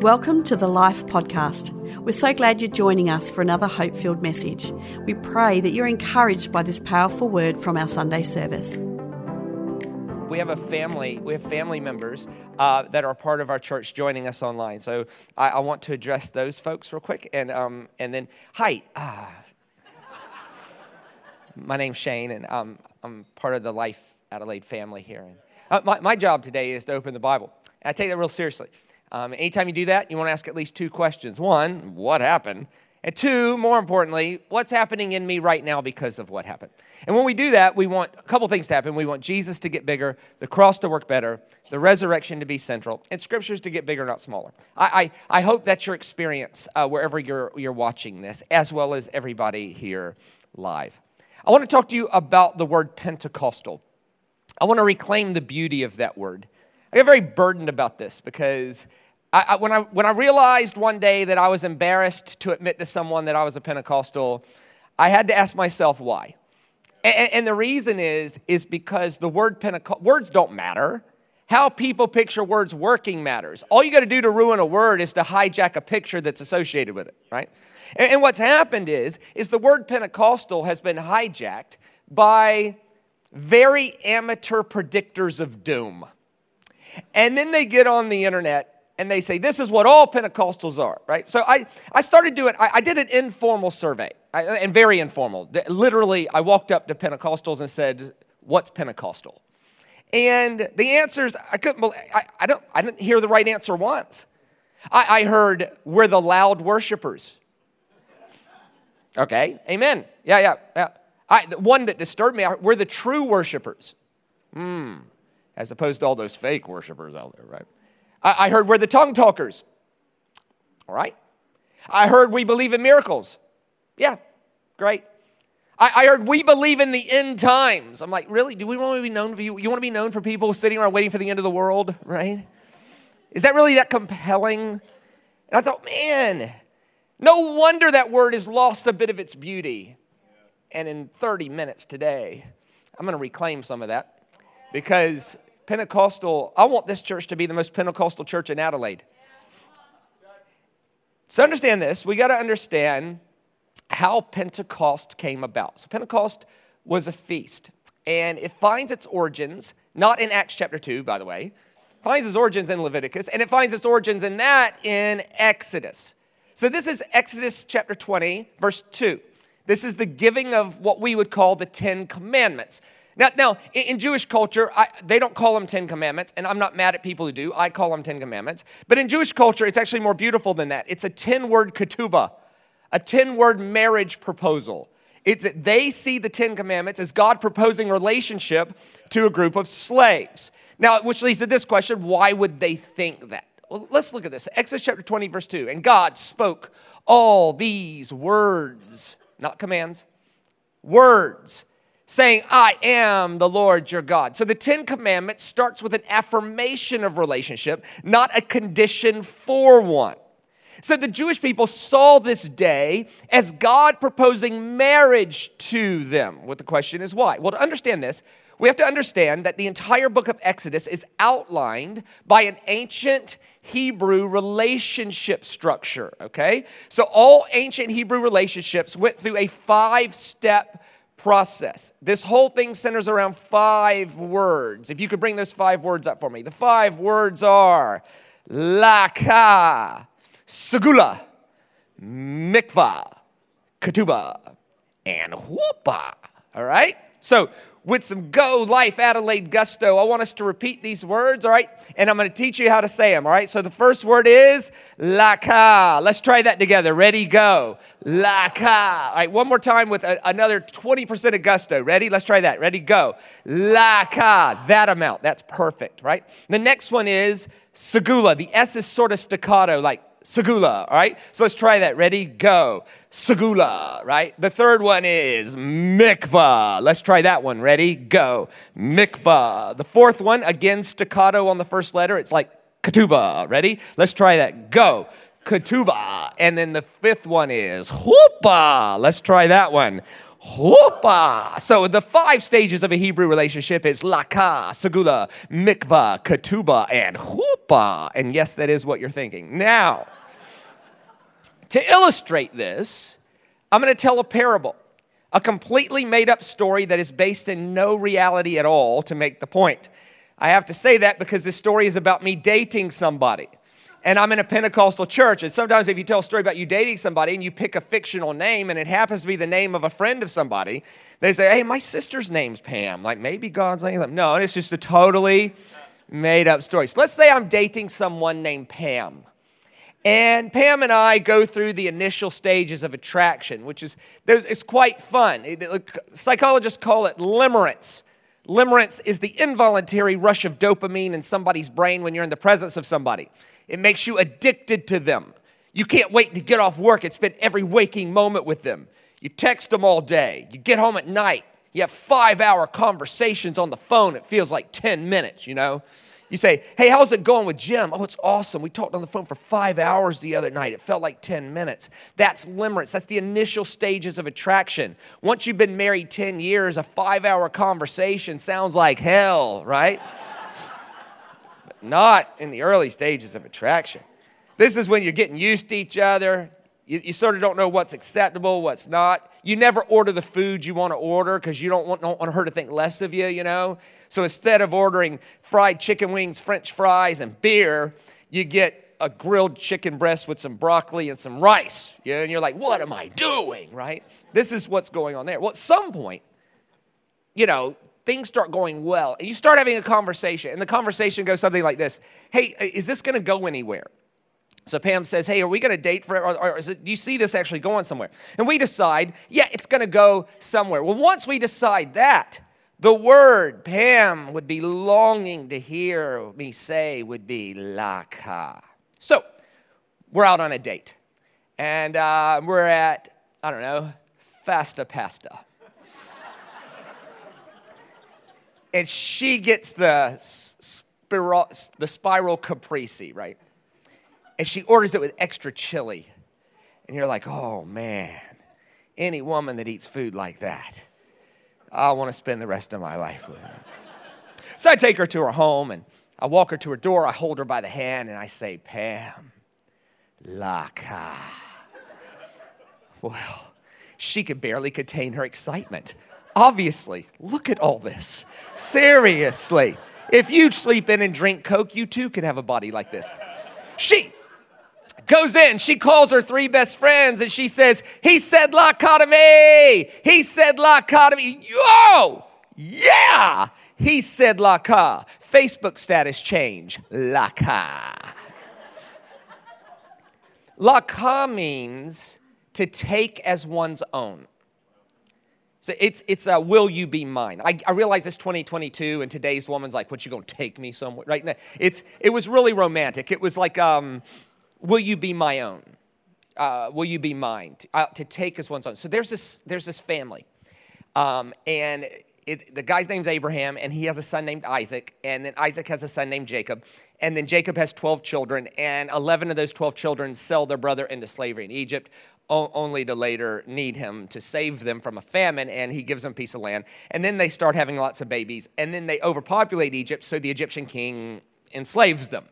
Welcome to the Life Podcast. We're so glad you're joining us for another hope filled message. We pray that you're encouraged by this powerful word from our Sunday service. We have a family, we have family members uh, that are part of our church joining us online. So I, I want to address those folks real quick. And, um, and then, hi. Ah. My name's Shane, and um, I'm part of the Life Adelaide family here. And, uh, my, my job today is to open the Bible. I take that real seriously. Um, anytime you do that, you want to ask at least two questions. One, what happened? And two, more importantly, what's happening in me right now because of what happened? And when we do that, we want a couple things to happen. We want Jesus to get bigger, the cross to work better, the resurrection to be central, and scriptures to get bigger, not smaller. I, I, I hope that's your experience uh, wherever you're, you're watching this, as well as everybody here live. I want to talk to you about the word Pentecostal. I want to reclaim the beauty of that word. I get very burdened about this because I, I, when, I, when I realized one day that I was embarrassed to admit to someone that I was a Pentecostal, I had to ask myself why. And, and the reason is, is because the word Pentecost, words don't matter. How people picture words working matters. All you got to do to ruin a word is to hijack a picture that's associated with it, right? And, and what's happened is, is the word Pentecostal has been hijacked by very amateur predictors of doom. And then they get on the internet and they say, This is what all Pentecostals are, right? So I, I started doing, I, I did an informal survey, I, and very informal. Literally, I walked up to Pentecostals and said, What's Pentecostal? And the answers, I couldn't believe, I, I, don't, I didn't hear the right answer once. I, I heard, We're the loud worshipers. Okay, amen. Yeah, yeah, yeah. I, the one that disturbed me, we're the true worshipers. Hmm as opposed to all those fake worshipers out there, right? I, I heard we're the tongue talkers. All right. I heard we believe in miracles. Yeah, great. I, I heard we believe in the end times. I'm like, really? Do we want to be known for you? You want to be known for people sitting around waiting for the end of the world, right? Is that really that compelling? And I thought, man, no wonder that word has lost a bit of its beauty. And in 30 minutes today, I'm going to reclaim some of that because Pentecostal, I want this church to be the most Pentecostal church in Adelaide. So, understand this. We got to understand how Pentecost came about. So, Pentecost was a feast, and it finds its origins not in Acts chapter 2, by the way, it finds its origins in Leviticus, and it finds its origins in that in Exodus. So, this is Exodus chapter 20, verse 2. This is the giving of what we would call the Ten Commandments. Now, now in, Jewish culture, I, they don't call them Ten Commandments, and I'm not mad at people who do. I call them Ten Commandments. But in Jewish culture, it's actually more beautiful than that. It's a 10 word ketubah, a 10 word marriage proposal. It's that they see the Ten Commandments as God proposing relationship to a group of slaves. Now, which leads to this question why would they think that? Well, let's look at this. Exodus chapter 20, verse 2. And God spoke all these words, not commands, words saying, I am the Lord your God. So the Ten Commandments starts with an affirmation of relationship, not a condition for one. So the Jewish people saw this day as God proposing marriage to them. What the question is why? Well, to understand this, we have to understand that the entire book of Exodus is outlined by an ancient Hebrew relationship structure, okay? So all ancient Hebrew relationships went through a five step process. This whole thing centers around five words. If you could bring those five words up for me. The five words are laka, segula, mikvah, ketubah, and huppah. All right? So with some go life Adelaide gusto. I want us to repeat these words, all right? And I'm going to teach you how to say them, all right? So the first word is laka. Let's try that together. Ready, go. Laka. All right, one more time with a, another 20% of gusto. Ready? Let's try that. Ready, go. Laka. That amount. That's perfect, right? The next one is segula. The S is sort of staccato, like Segula, all right? So let's try that. Ready? Go. Segula, right? The third one is mikvah. Let's try that one. Ready? Go. Mikvah. The fourth one, again, staccato on the first letter. It's like ketubah. Ready? Let's try that. Go. Ketubah. And then the fifth one is huppah. Let's try that one. Huppah. So the five stages of a Hebrew relationship is laka, segula, mikvah, ketubah, and huppah. And yes, that is what you're thinking. Now, to illustrate this, I'm going to tell a parable, a completely made up story that is based in no reality at all to make the point. I have to say that because this story is about me dating somebody and I'm in a Pentecostal church. And sometimes, if you tell a story about you dating somebody and you pick a fictional name and it happens to be the name of a friend of somebody, they say, Hey, my sister's name's Pam. Like maybe God's name. No, it's just a totally made up story. So let's say I'm dating someone named Pam. And Pam and I go through the initial stages of attraction, which is it's quite fun. Psychologists call it limerence. Limerence is the involuntary rush of dopamine in somebody's brain when you're in the presence of somebody. It makes you addicted to them. You can't wait to get off work and spend every waking moment with them. You text them all day. You get home at night. You have five hour conversations on the phone. It feels like 10 minutes, you know? You say, Hey, how's it going with Jim? Oh, it's awesome. We talked on the phone for five hours the other night. It felt like 10 minutes. That's limerence. That's the initial stages of attraction. Once you've been married 10 years, a five hour conversation sounds like hell, right? Not in the early stages of attraction. This is when you're getting used to each other. You, you sort of don't know what's acceptable, what's not. You never order the food you want to order because you don't want, don't want her to think less of you, you know? So instead of ordering fried chicken wings, french fries, and beer, you get a grilled chicken breast with some broccoli and some rice. You know? And you're like, what am I doing, right? This is what's going on there. Well, at some point, you know, things start going well, and you start having a conversation, and the conversation goes something like this Hey, is this gonna go anywhere? So Pam says, Hey, are we gonna date for, or, or it, do you see this actually going somewhere? And we decide, Yeah, it's gonna go somewhere. Well, once we decide that, the word Pam would be longing to hear me say would be laka. So we're out on a date, and uh, we're at, I don't know, Fasta Pasta and she gets the spiral, the spiral caprese, right? And she orders it with extra chili. And you're like, oh man, any woman that eats food like that, I want to spend the rest of my life with her. so I take her to her home and I walk her to her door. I hold her by the hand and I say, Pam, Laka. Well, she could barely contain her excitement. Obviously, look at all this. Seriously. If you sleep in and drink Coke, you too can have a body like this. She goes in, she calls her three best friends, and she says, He said laka to me. He said laka to me. Yo, yeah. He said laka. Facebook status change, laka. Laka means to take as one's own. So it's, it's a will you be mine. I, I realize it's 2022 and today's woman's like, what, you gonna take me somewhere? Right? now, it's, it was really romantic. It was like, um, will you be my own? Uh, will you be mine? To, uh, to, take as one's own. So there's this, there's this family. Um, and it, the guy's name's Abraham, and he has a son named Isaac, and then Isaac has a son named Jacob, and then Jacob has 12 children, and 11 of those 12 children sell their brother into slavery in Egypt only to later need him to save them from a famine, and he gives them a piece of land. And then they start having lots of babies, and then they overpopulate Egypt, so the Egyptian king enslaves them.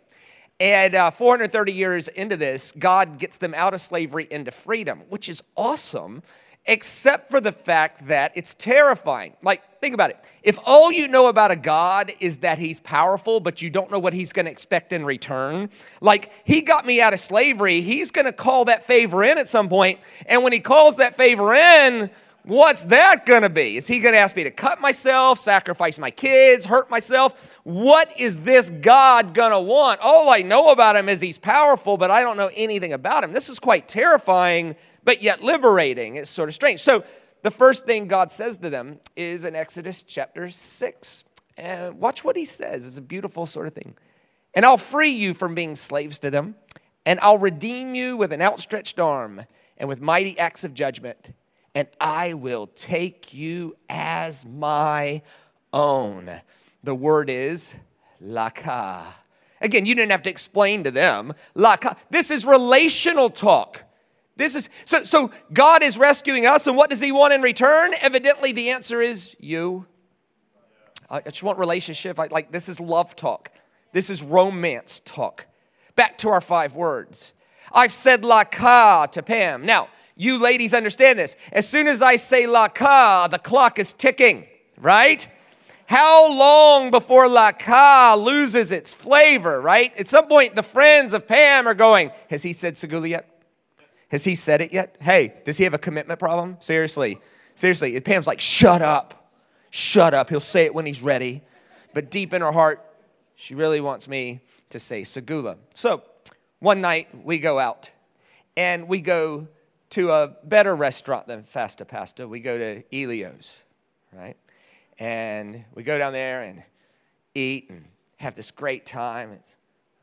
And uh, 430 years into this, God gets them out of slavery into freedom, which is awesome except for the fact that it's terrifying. Like, think about it. If all you know about a God is that he's powerful, but you don't know what he's going to expect in return, like, he got me out of slavery, he's going to call that favor in at some point. And when he calls that favor in, what's that to be? Is he to ask me to cut myself, sacrifice my kids, hurt myself? What is this God to want? All I know about him is he's powerful, but I don't know anything about him. This is quite terrifying but yet liberating. It's sort of strange. So, the first thing God says to them is in Exodus chapter 6. And watch what he says. It's a beautiful sort of thing. And I'll free you from being slaves to them, and I'll redeem you with an outstretched arm and with mighty acts of judgment, and I will take you as my own. The word is laka. Again, you didn't have to explain to them. Laka. This is relational talk. This is so so God is rescuing us, and what does he want in return? Evidently, the answer is you. I just want relationship. I, like this is love talk. This is romance talk. Back to our five words. I've said la ka to Pam. Now, you ladies understand this. As soon as I say la ka, the clock is ticking, right? How long before la ka loses its flavor, right? At some point, the friends of Pam are going, Has he said Segula yet? Has he said it yet? Hey, does he have a commitment problem? Seriously. Seriously. Pam's like, Shut up. Shut up. He'll say it when he's ready. But deep in her heart, she really wants me to say Segula. So one night we go out and we go to a better restaurant than Fasta Pasta. We go to Elio's, right? And we go down there and eat and have this great time. It's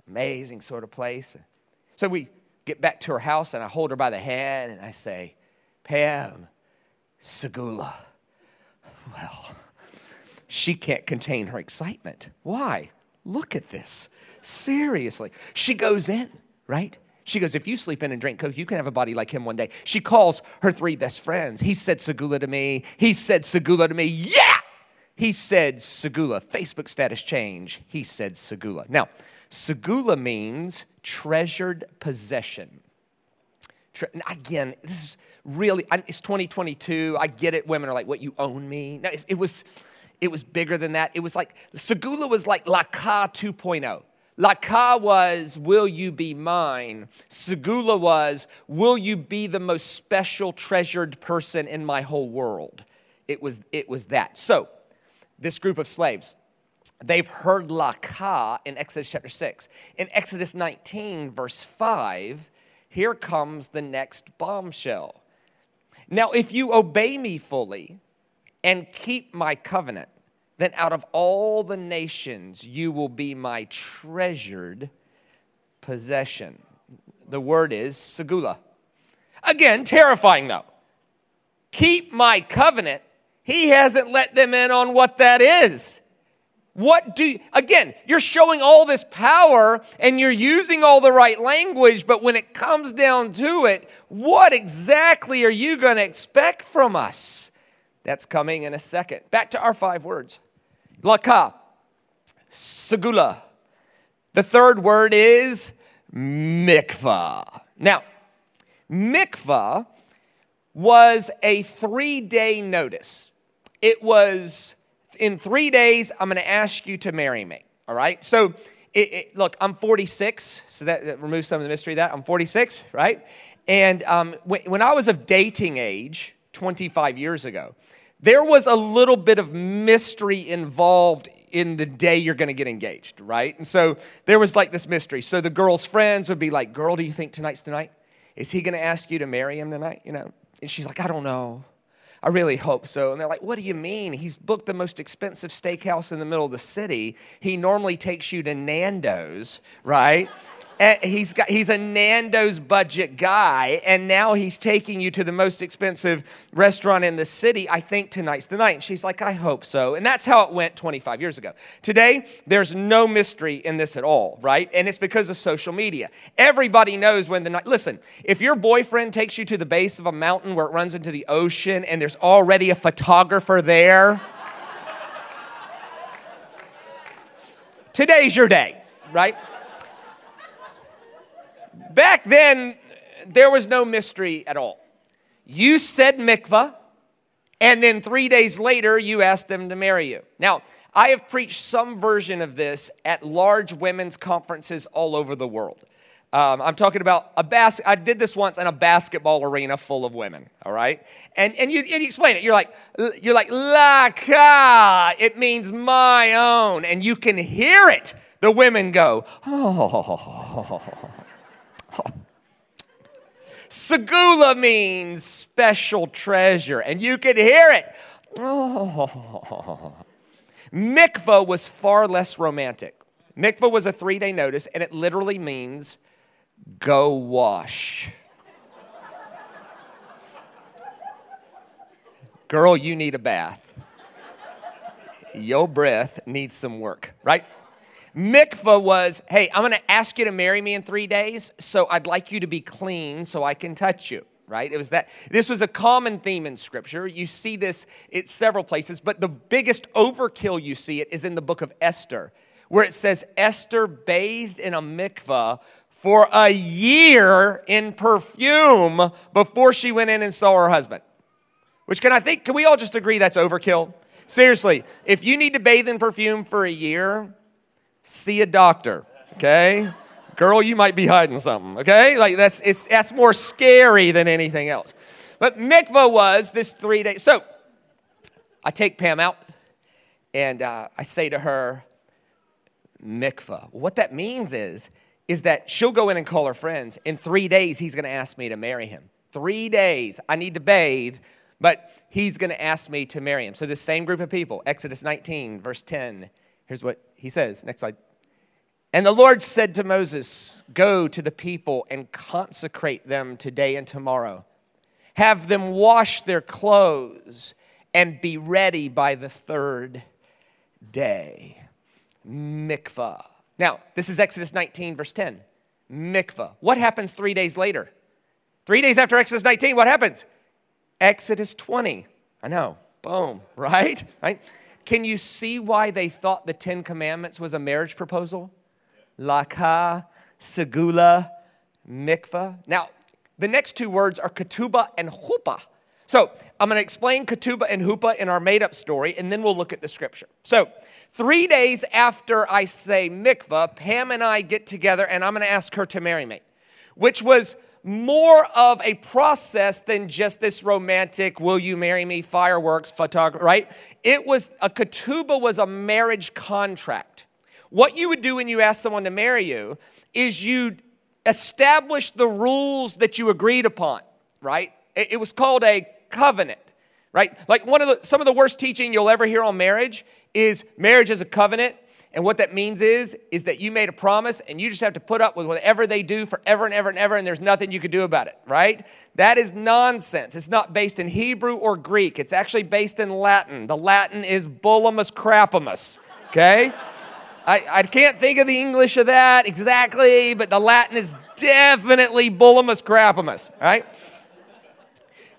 amazing sort of place. So we get back to her house and I hold her by the hand and I say, Pam, Segula. Well, she can't contain her excitement. Why? Look at this. Seriously. She goes in, right? She goes, If you sleep in and drink Coke, you can have a body like him one day. She calls her three best friends. He said Segula to me. He said Segula to me. Yeah! He said Segula. Facebook status change. He said Segula. Now, Segula means treasured possession. Again, this is really, it's 2022. I get it. Women are like, what, you own me? No, it was, it was bigger than that. It was like, Segula was like Laka 2.0. Laka was, will you be mine? Segula was, will you be the most special, treasured person in my whole world? It was, it was that. So, this group of slaves, they've heard Laka in Exodus chapter 6. In Exodus 19, verse 5, here comes the next bombshell. Now, if you obey me fully and keep my covenant, then out of all the nations you will be my treasured possession. The word is segula. Again, terrifying though. Keep my covenant. He hasn't let them in on what that is. What do you, again, you're showing all this power and you're using all the right language, but when it comes down to it, what exactly are you going to expect from us? That's coming in a second. Back to our five words. Laka, segula. The third word is mikvah. Now, mikvah was a three day notice. It was in three days, I'm going to ask you to marry me. All right? So, it, it, look, I'm 46, so that, that, removes some of the mystery of that. I'm 46, right? And um, when, when I was of dating age, 25 years ago, there was a little bit of mystery involved in the day you're going to get engaged, right? And so there was like this mystery. So the girl's friends would be like, Girl, do you think tonight's tonight? Is he going to ask you to marry him tonight? You know? And she's like, I don't know. I really hope so. And they're like, What do you mean? He's booked the most expensive steakhouse in the middle of the city. He normally takes you to Nando's, right? Eh, he's got he's a Nando's budget guy, and now he's taking you to the most expensive restaurant in the city. I think tonight's the night. And she's like, I hope so. And that's how it went 25 years ago. Today, there's no mystery in this at all, right? And it's because of social media. Everybody knows when the night. Listen, if your boyfriend takes you to the base of a mountain where it runs into the ocean, and there's already a photographer there. Today's your day, right? Back then, there was no mystery at all. You said mikvah, and then three days later, you asked them to marry you. Now, I have preached some version of this at large women's conferences all over the world. Um, I'm talking about a bas- I did this once in a basketball arena full of women. All right, and and you, and you explain it. You're like you're like la ka. It means my own, and you can hear it. The women go oh. Segula means special treasure, and you could hear it. Oh. Mikvah was far less romantic. Mikvah was a three day notice, and it literally means go wash. Girl, you need a bath. Your breath needs some work, right? Mikvah was, hey, I'm going to ask you to marry me in three days, so I'd like you to be clean so I can touch you right? It was that this was a common theme in scripture. You see this in several places, but the biggest overkill you see it is in the book of Esther, where it says Esther bathed in a mikvah for a year in perfume before she went in and saw her husband. Which can I think, can we all just agree that's overkill? Seriously, if you need to bathe in perfume for a year, see a doctor, okay? Girl, you might be hiding something, okay? Like that's it's that's more scary than anything else. But mikvah was this three days. So I take Pam out and uh, I say to her, mikvah. What that means is, is that she'll go in and call her friends. In three days, he's gonna ask me to marry him. Three days, I need to bathe, but he's gonna ask me to marry him. So this same group of people, Exodus 19, verse 10, here's what he says. Next slide. And the Lord said to Moses, Go to the people and consecrate them today and tomorrow. Have them wash their clothes and be ready by the third day. Mikvah. Now, this is Exodus 19, verse 10. Mikvah. What happens three days later? Three days after Exodus 19, what happens? Exodus 20. I know. Boom. Right? Right? Can you see why they thought the Ten Commandments was a marriage proposal? Laka, Segula, Mikvah. Now, the next two words are ketubah and huppah. So I'm going to explain ketubah and huppah in our made up story, and then we'll look at the scripture. So, three days after I say mikvah, Pam and I get together, and I'm going to ask her to marry me, which was more of a process than just this romantic will you marry me fireworks photography right it was a ketubah was a marriage contract what you would do when you ask someone to marry you is you establish the rules that you agreed upon, right? It, was called a covenant, right? Like one of the some of the worst teaching you'll ever hear on marriage is marriage is a covenant. And what that means is, is that you made a promise and you just have to put up with whatever they do forever and ever and ever, and there's nothing you can do about it, right? That is nonsense. It's not based in Hebrew or Greek. It's actually based in Latin. The Latin is bullimus crapimus, okay? I, I can't think of the English of that exactly, but the Latin is definitely bullimus crapimus, right?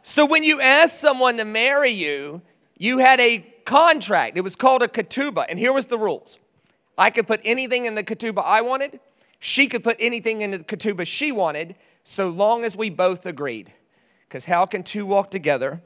So when you ask someone to marry you, you had a contract. It was called a ketubah, and here was the rules. I could put anything in the ketubah I wanted. She could put anything in the ketubah she wanted, so long as we both agreed. Because how can two walk together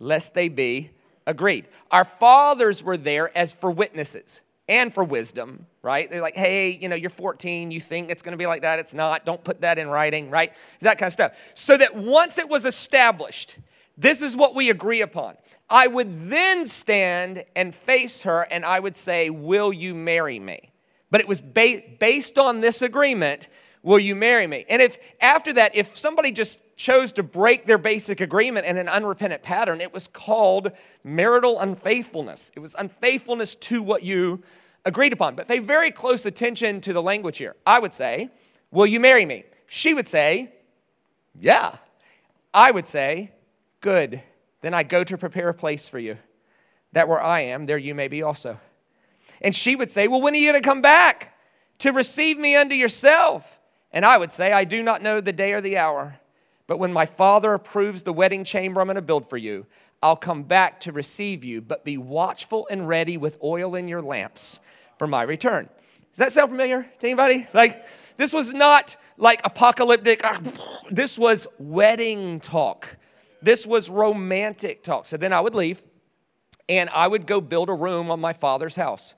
lest they be agreed? Our fathers were there as for witnesses and for wisdom, right? They're like, hey, you know, you're 14, you think it's gonna be like that, it's not. Don't put that in writing, right? That kind of stuff. So that once it was established, this is what we agree upon. I would then stand and face her and I would say, Will you marry me? But it was ba- based on this agreement, Will you marry me? And if after that, if somebody just chose to break their basic agreement in an unrepentant pattern, it was called marital unfaithfulness. It was unfaithfulness to what you agreed upon. But pay very close attention to the language here. I would say, Will you marry me? She would say, Yeah. I would say, Good. Then I go to prepare a place for you, that where I am, there you may be also. And she would say, Well, when are you going to come back to receive me unto yourself? And I would say, I do not know the day or the hour but when my Father approves the wedding chamber I'm going to build for you, I'll come back to receive you, but be watchful and ready with oil in your lamps for my return. Does that sound familiar to anybody? Like, this was not like apocalyptic, ah, this was wedding talk. This was romantic talk. So then I would leave and I would go build a room on my father's house.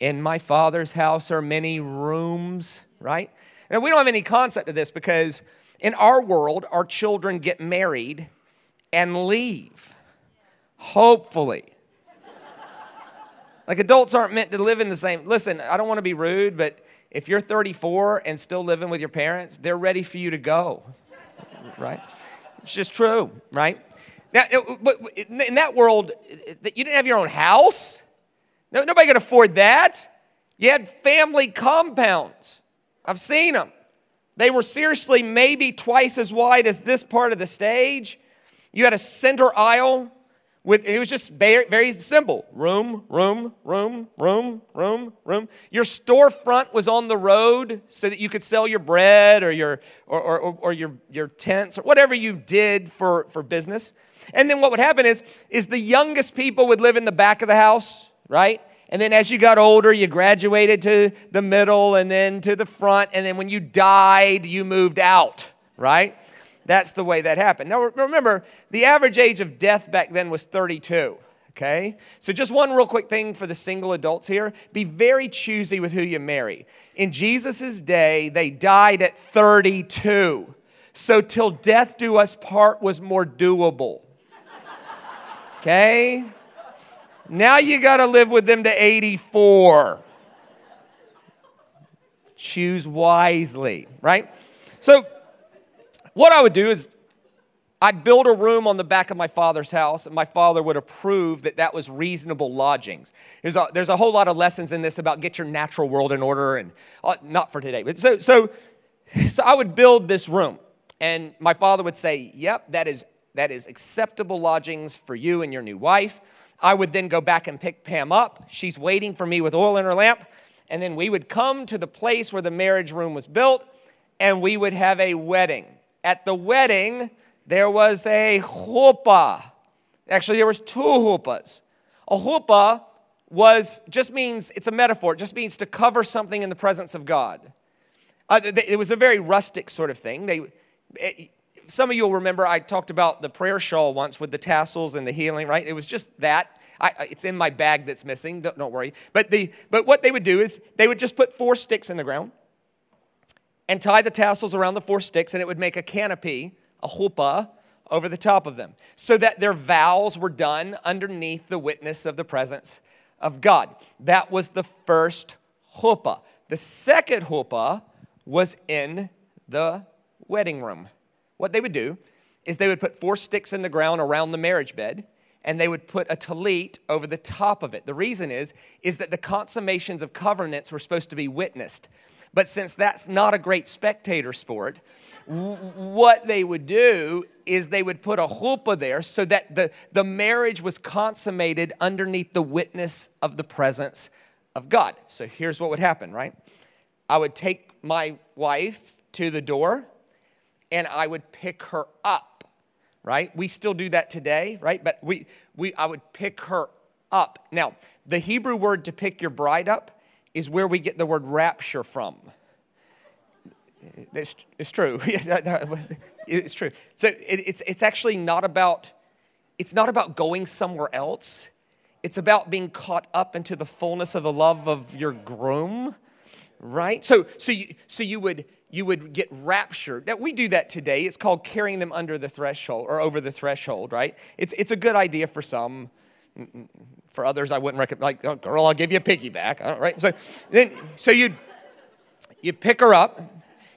In my father's house are many rooms, right? And we don't have any concept of this because in our world, our children get married and leave. Hopefully. Like adults aren't meant to live in the same. Listen, I don't want to be rude, but if you're 34 and still living with your parents, they're ready for you to go. Right? It's just true, right? Now, but in that world, you didn't have your own house. Nobody could afford that. You had family compounds. I've seen them. They were seriously maybe twice as wide as this part of the stage. You had a center aisle With, it was just very, very simple room, room, room, room, room, room. Your storefront was on the road so that you could sell your bread or your, or, or, or your, your tents or whatever you did for, for business. And then what would happen is, is the youngest people would live in the back of the house, right? And then as you got older, you graduated to the middle and then to the front. And then when you died, you moved out, right? That's the way that happened. Now, remember, the average age of death back then was 32. Okay? So, just one real quick thing for the single adults here be very choosy with who you marry. In Jesus' day, they died at 32. So, till death do us part was more doable. Okay? Now you got to live with them to 84. Choose wisely, right? So, what I would do is I'd build a room on the back of my father's house, and my father would approve that that was reasonable lodgings. There's a, there's a whole lot of lessons in this about get your natural world in order, and uh, not for today. But so, so, so I would build this room, and my father would say, "Yep, that is that is acceptable lodgings for you and your new wife." I would then go back and pick Pam up. She's waiting for me with oil in her lamp, and then we would come to the place where the marriage room was built, and we would have a wedding at the wedding, there was a chuppah. Actually, there was two chuppahs. A chuppah was just means it's a metaphor. It just means to cover something in the presence of God. Uh, it was a very rustic sort of thing. They, it, some of you will remember I talked about the prayer shawl once with the tassels and the healing. Right? It was just that. I, it's in my bag that's missing. Don't, don't worry. But the but what they would do is they would just put four sticks in the ground and tie the tassels around the four sticks, and it would make a canopy, a chuppah, over the top of them, so that their vows were done underneath the witness of the presence of God. That was the first chuppah. The second chuppah was in the wedding room. What they would do is they would put four sticks in the ground around the marriage bed and they would put a talit over the top of it. The reason is is that the consummations of covenants were supposed to be witnessed. But since that's not a great spectator sport, what they would do is they would put a chuppah there so that the, the marriage was consummated underneath the witness of the presence of God. So here's what would happen, right? I would take my wife to the door and I would pick her up, right? We still do that today, right? But we, we, I would pick her up. Now, the Hebrew word to pick your bride up is where we get the word rapture from. It's, it's true. it's true. So it, it's, it's actually not about, it's not about going somewhere else. It's about being caught up into the fullness of the love of your groom, right? So, so, you, so you, would, you would get raptured. Now, we do that today. It's called carrying them under the threshold or over the threshold, right? It's, it's a good idea for some. For others, I wouldn't recommend, like, oh, girl, I'll give you a piggyback, all right? So then, so you you pick her up,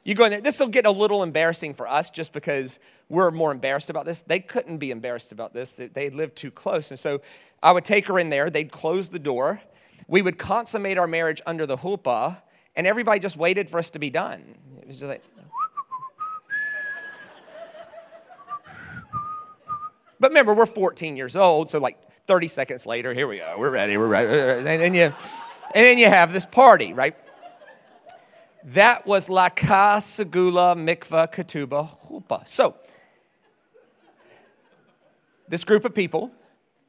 you go in there. This will get a little embarrassing for us just because we're more embarrassed about this. They couldn't be embarrassed about this. They lived too close. And so I would take her in there. They'd close the door. We would consummate our marriage under the chuppah, and everybody just waited for us to be done. It was just like, But remember, we're 14 years old, so like 30 seconds later, here we go. We're ready. We're ready. And then you, and then you have this party, right? That was Laka Segula Mikva Ketuba Chuppah. So, this group of people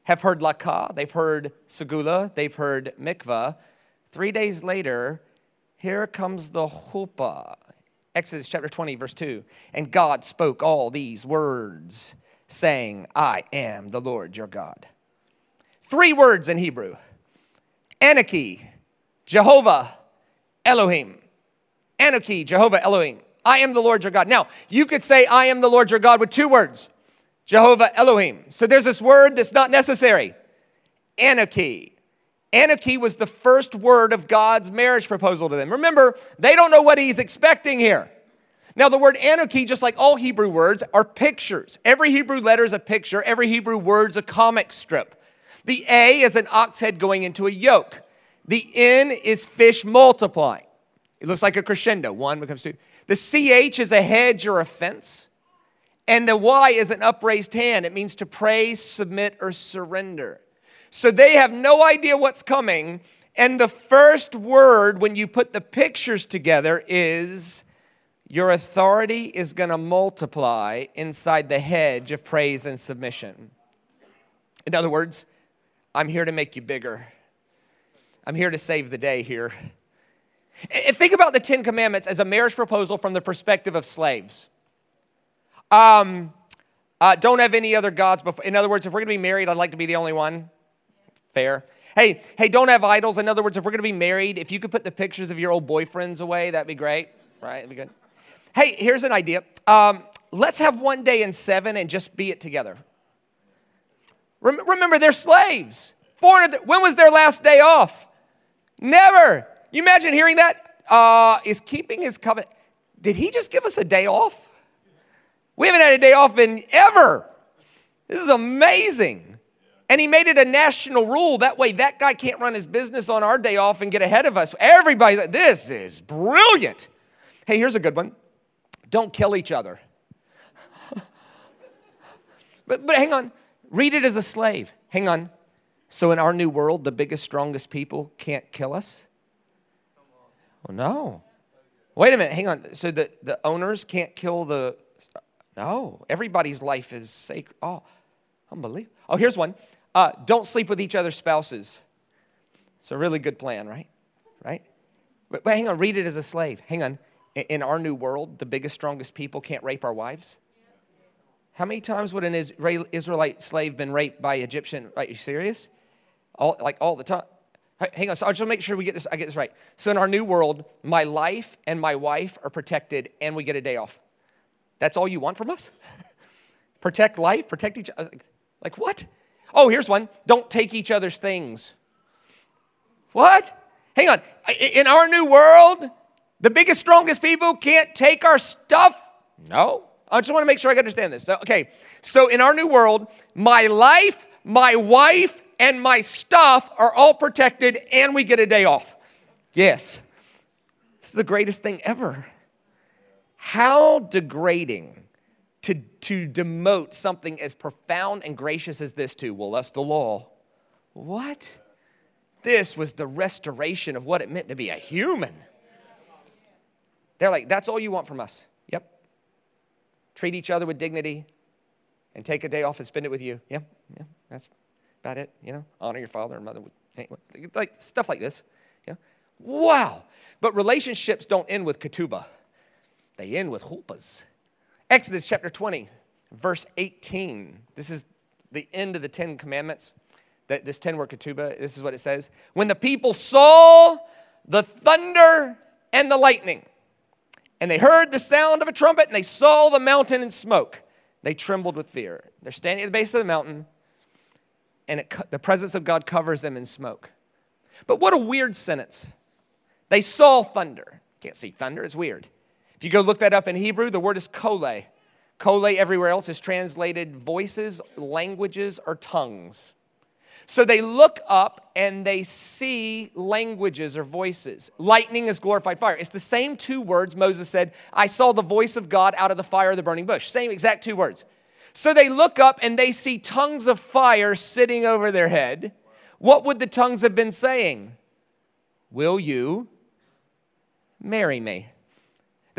have heard Laka, they've heard Segula, they've heard Mikvah. Three days later, here comes the Chuppah. Exodus chapter 20, verse 2. And God spoke all these words, saying, I am the Lord your God. Three words in Hebrew Anochi, Jehovah, Elohim. Anochi, Jehovah, Elohim. I am the Lord your God. Now, you could say, I am the Lord your God with two words Jehovah, Elohim. So there's this word that's not necessary Anochi. Anochi was the first word of God's marriage proposal to them. Remember, they don't know what he's expecting here. Now, the word anochi, just like all Hebrew words, are pictures. Every Hebrew letter is a picture, every Hebrew word is a comic strip. The A is an ox head going into a yoke. The N is fish multiplying. It looks like a crescendo. One becomes two. The CH is a hedge or a fence. And the Y is an upraised hand. It means to praise, submit, or surrender. So they have no idea what's coming. And the first word when you put the pictures together is your authority is going to multiply inside the hedge of praise and submission. In other words, I'm here to make you bigger. I'm here to save the day here. And think about the Ten Commandments as a marriage proposal from the perspective of slaves. Um, uh, don't have any other gods before. In other words, if we're going to be married, I'd like to be the only one. Fair. Hey, hey, don't have idols. In other words, if we're going to be married, if you could put the pictures of your old boyfriends away, that'd be great. Right? That'd be good. Hey, here's an idea. Um, let's have one day in seven and just be it together. Rem- remember, they're slaves. 400, when was their last day off? Never. You imagine hearing that? Uh, is keeping his covenant. Did he just give us a day off? We haven't had a day off in ever. This is amazing. And he made it a national rule. That way, that guy can't run his business on our day off and get ahead of us. Everybody's like, this is brilliant. Hey, here's a good one don't kill each other. but, but hang on, read it as a slave. Hang on. So, in our new world, the biggest, strongest people can't kill us? Well, no. Wait a minute, hang on. So, the, the owners can't kill the no, everybody's life is sacred. Oh, unbelievable. Oh, here's one. Uh, don't sleep with each other's spouses. It's a really good plan, right? Right? But, but hang on, read it as a slave. Hang on. In, in our new world, the biggest, strongest people can't rape our wives. How many times would an Israelite slave been raped by Egyptian? Are you serious? All, like all the time. Hang on, so I'll just make sure we get this, I get this right. So in our new world, my life and my wife are protected and we get a day off. That's all you want from us? protect life, protect each other. Like what? Oh, here's one. Don't take each other's things. What? Hang on. In our new world, the biggest, strongest people can't take our stuff? No. I just want to make sure I understand this. So, okay. So in our new world, my life, my wife, and my stuff are all protected and we get a day off. Yes. This is the greatest thing ever. How degrading to, to demote something as profound and gracious as this to, well, that's the law. What? This was the restoration of what it meant to be a human. They're like, that's all you want from us. Yep. Treat each other with dignity and take a day off and spend it with you. Yep. Yeah, that's about it. You know, honor your father and mother. Like stuff like this. Yeah. Wow. But relationships don't end with ketubah. They end with chuppahs. Exodus chapter 20, verse 18. This is the end of the Ten Commandments. That this 10 word ketubah, this is what it says. When the people saw the thunder and the lightning, and they heard the sound of a trumpet, and they saw the mountain in smoke, they trembled with fear. They're standing at the base of the mountain, and it, the presence of God covers them in smoke. But what a weird sentence. They saw thunder. Can't see thunder, it's weird. If you go look that up in Hebrew, the word is kole. Kole everywhere else is translated voices, languages, or tongues. So they look up and they see languages or voices. Lightning is glorified fire. It's the same two words Moses said, I saw the voice of God out of the fire of the burning bush. Same exact two words. So they look up and they see tongues of fire sitting over their head. What would the tongues have been saying? Will you marry me?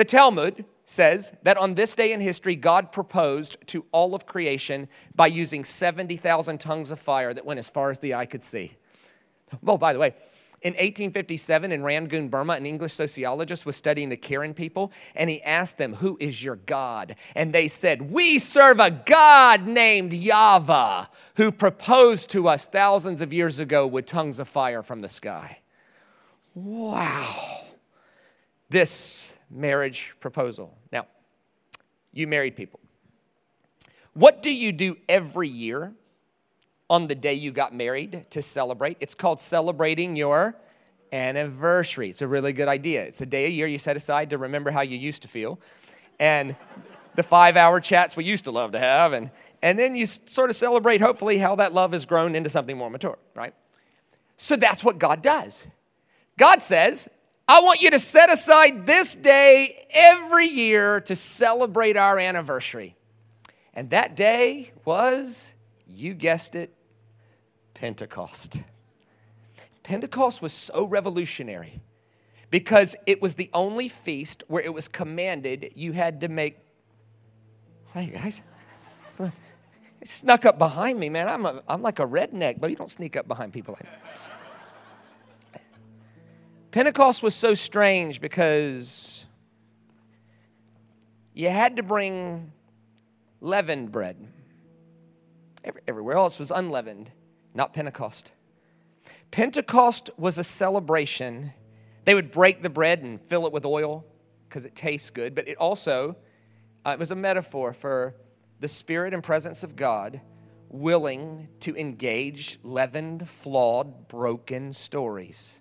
The Talmud says that on this day in history, God proposed to all of creation by using 70,000 tongues of fire that went as far as the eye could see. Well, by the way, in 1857 in Rangoon, Burma, an English sociologist was studying the Karen people, and he asked them, Who is your God? And they said, We serve a God named Yahweh who proposed to us thousands of years ago with tongues of fire from the sky. Wow. This marriage proposal. Now, you married people. What do you do every year on the day you got married to celebrate? It's called celebrating your anniversary. It's a really good idea. It's a day a year you set aside to remember how you used to feel. And the five hour chats we used to love to have. And, and then you sort of celebrate, hopefully, how that love has grown into something more mature, right? So that's what God does. God says, I want you to set aside this day every year to celebrate our anniversary. And that day was, you guessed it, Pentecost. Pentecost was so revolutionary because it was the only feast where it was commanded you had to make. Hey, guys. It snuck up behind me, man. I'm, a, I'm like a redneck, but you don't sneak up behind people like that. Pentecost was so strange because you had to bring leavened bread. Everywhere else was unleavened, not Pentecost. Pentecost was a celebration. They would break the bread and fill it with oil because it tastes good, but it also uh, it was a metaphor for the spirit and presence of God willing to engage leavened, flawed, broken stories.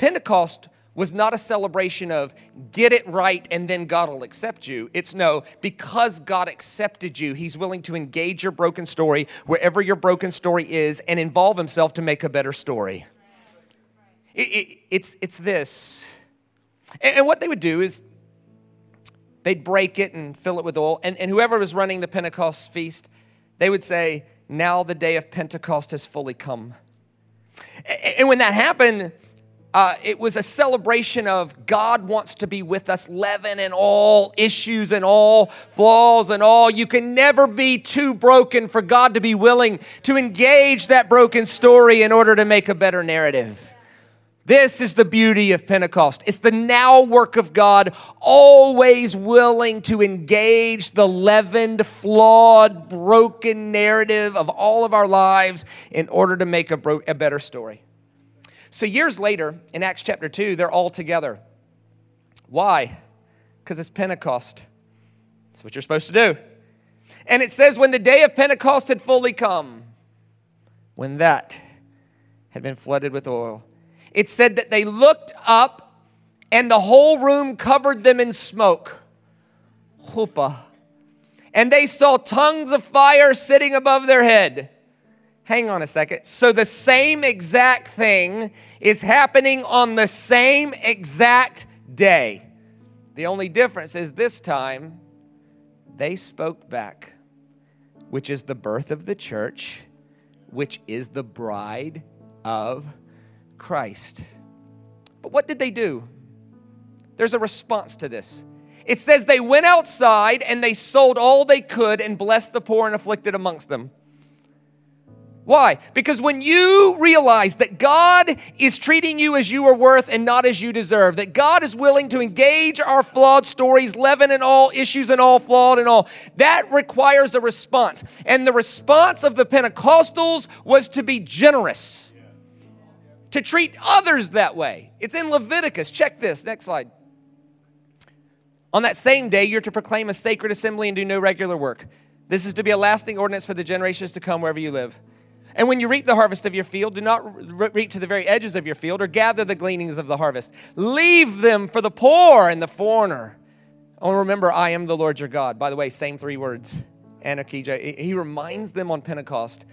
Pentecost was not a celebration of get it right and then God will accept you. It's no, because God accepted you, He's willing to engage your broken story wherever your broken story is and involve Himself to make a better story. It, it, it's, it's this. And, and what they would do is they'd break it and fill it with oil. And, and whoever was running the Pentecost feast, they would say, Now the day of Pentecost has fully come. And when that happened, uh, it was a celebration of God wants to be with us, leaven and all issues and all flaws and all. You can never be too broken for God to be willing to engage that broken story in order to make a better narrative. This is the beauty of Pentecost. It's the now work of God, always willing to engage the leavened, flawed, broken narrative of all of our lives in order to make a, bro- a better story. So, years later, in Acts chapter 2, they're all together. Why? Because it's Pentecost. That's what you're supposed to do. And it says, when the day of Pentecost had fully come, when that had been flooded with oil, it said that they looked up and the whole room covered them in smoke. Huppah. And they saw tongues of fire sitting above their head hang on a second. So the same exact thing is happening on the same exact day. The only difference is this time they spoke back, which is the birth of the church, which is the bride of Christ. But what did they do? There's a response to this. It says they went outside and they sold all they could and blessed the poor and afflicted amongst them. Why? Because when you realize that God is treating you as you are worth and not as you deserve, that God is willing to engage our flawed stories, leaven and all, issues and all, flawed and all, that requires a response. And the response of the Pentecostals was to be generous, to treat others that way. It's in Leviticus. Check this. Next slide. On that same day, you're to proclaim a sacred assembly and do no regular work. This is to be a lasting ordinance for the generations to come wherever you live. And when you reap the harvest of your field, do not reap to the very edges of your field or gather the gleanings of the harvest. Leave them for the poor and the foreigner. Oh, remember, I am the Lord your God. By the way, same three words. Anakija. He reminds them on Pentecost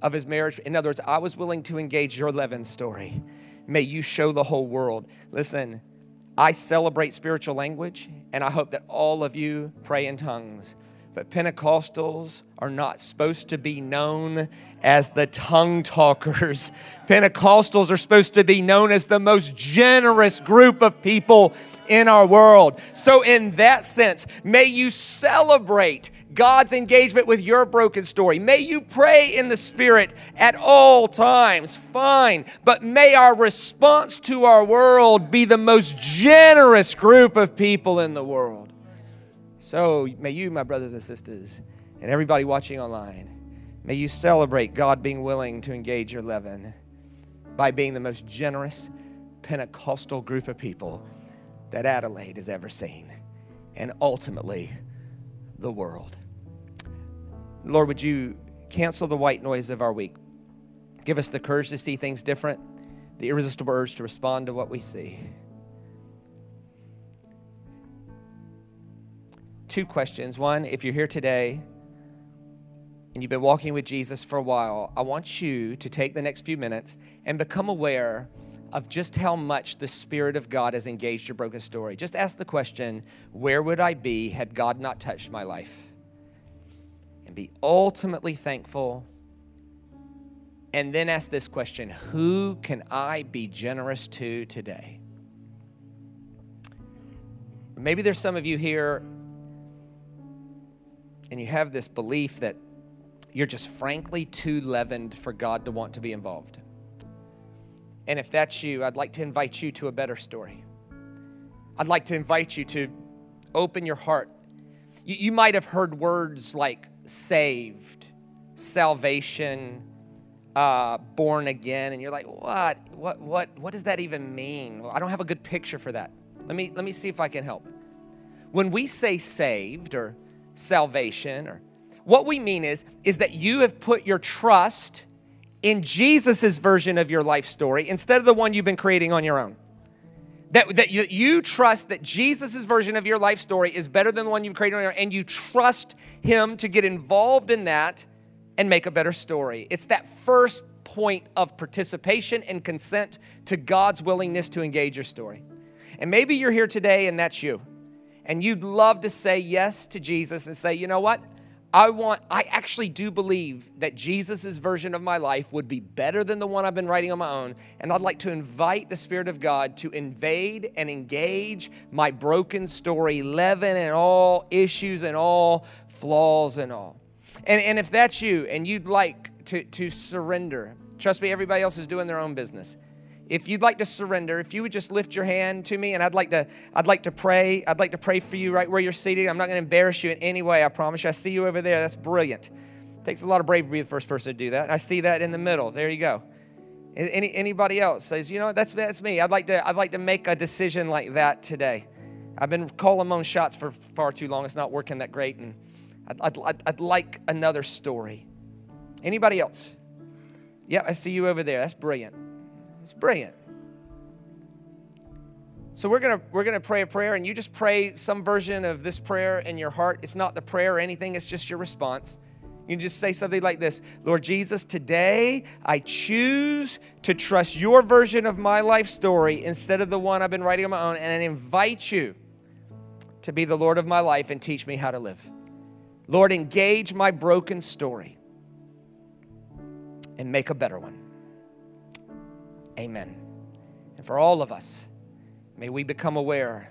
of his marriage. In other words, I was willing to engage your leaven story. May you show the whole world. Listen, I celebrate spiritual language, and I hope that all of you pray in tongues. But Pentecostals are not supposed to be known as the tongue talkers. Pentecostals are supposed to be known as the most generous group of people in our world. So, in that sense, may you celebrate God's engagement with your broken story. May you pray in the Spirit at all times, fine. But may our response to our world be the most generous group of people in the world. So may you, my brothers and sisters, and everybody watching online, may you celebrate God being willing to engage your leaven by being the most generous Pentecostal group of people that Adelaide has ever seen, and ultimately the world. Lord, would you cancel the white noise of our week? Give us the courage to see things different, the irresistible urge to respond to what we see. Two questions. One, if you're here today and you've been walking with Jesus for a while, I want you to take the next few minutes and become aware of just how much the Spirit of God has engaged your broken story. Just ask the question where would I be had God not touched my life? and be ultimately thankful. And then ask this question Who can I be generous to today? Maybe there's some of you here and you have this belief that you're just frankly too leavened for God to want to be involved. And if that's you, I'd like to invite you to a better story. I'd like to invite you to open your heart. You, you might have heard words like saved, salvation, uh, born again, and you're like, what? What? What? What does that even mean? I don't have a good picture for that. Let me let me see if I can help. When we say saved or salvation, or what we mean is is that you have put your trust in Jesus' version of your life story instead of the one you've been creating on your own. That, that you, you trust that Jesus' version of your life story is better than the one you've created on your own, and you trust Him to get involved in that and make a better story. It's that first point of participation and consent to God's willingness to engage your story. And maybe you're here today and that's you. And you'd love to say yes to Jesus and say, you know what? I want, I actually do believe that Jesus' version of my life would be better than the one I've been writing on my own. And I'd like to invite the Spirit of God to invade and engage my broken story, leaven and all issues and all flaws and all. And, and if that's you and you'd like to, to surrender, trust me, everybody else is doing their own business if you'd like to surrender if you would just lift your hand to me and i'd like to i'd like to pray i'd like to pray for you right where you're seated. I'm not going to embarrass you in any way i promise you. I see you over there. That's brilliant. Takes a lot of bravery to be the first person to do that. I see that in the middle. There you go. Any, anybody else says you know that's that's me. I'd like to i'd like to make a decision like that today. I've been calling my shots for far too long. It's not working that great and i'd, I'd, I'd, I'd like another story. Anybody else? Yeah i see you over there. That's brilliant it's brilliant. So we're gonna we're gonna pray a prayer, and you just pray some version of this prayer in your heart. It's not the prayer or anything; it's just your response. You just say something like this Lord Jesus, today I choose to trust your version of my life story instead of the one I've been writing on my own, and I invite you to be the Lord of my life and teach me how to live. Lord, engage my broken story and make a better one. Amen. And for all of us, may we become aware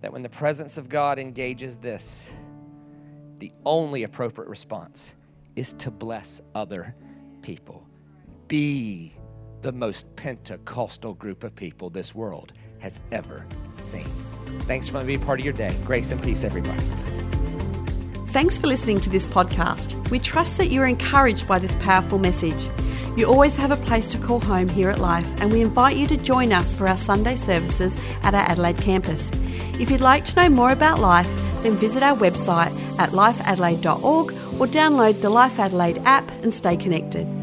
that when the presence of God engages this, the only appropriate response is to bless other people. Be the most Pentecostal group of people this world has ever seen. Thanks for being part of your day. Grace and peace, everybody. Thanks for listening to this podcast. We trust that you're encouraged by this powerful message. You always have a place to call home here at Life, and we invite you to join us for our Sunday services at our Adelaide campus. If you'd like to know more about Life, then visit our website at lifeadelaide.org or download the Life Adelaide app and stay connected.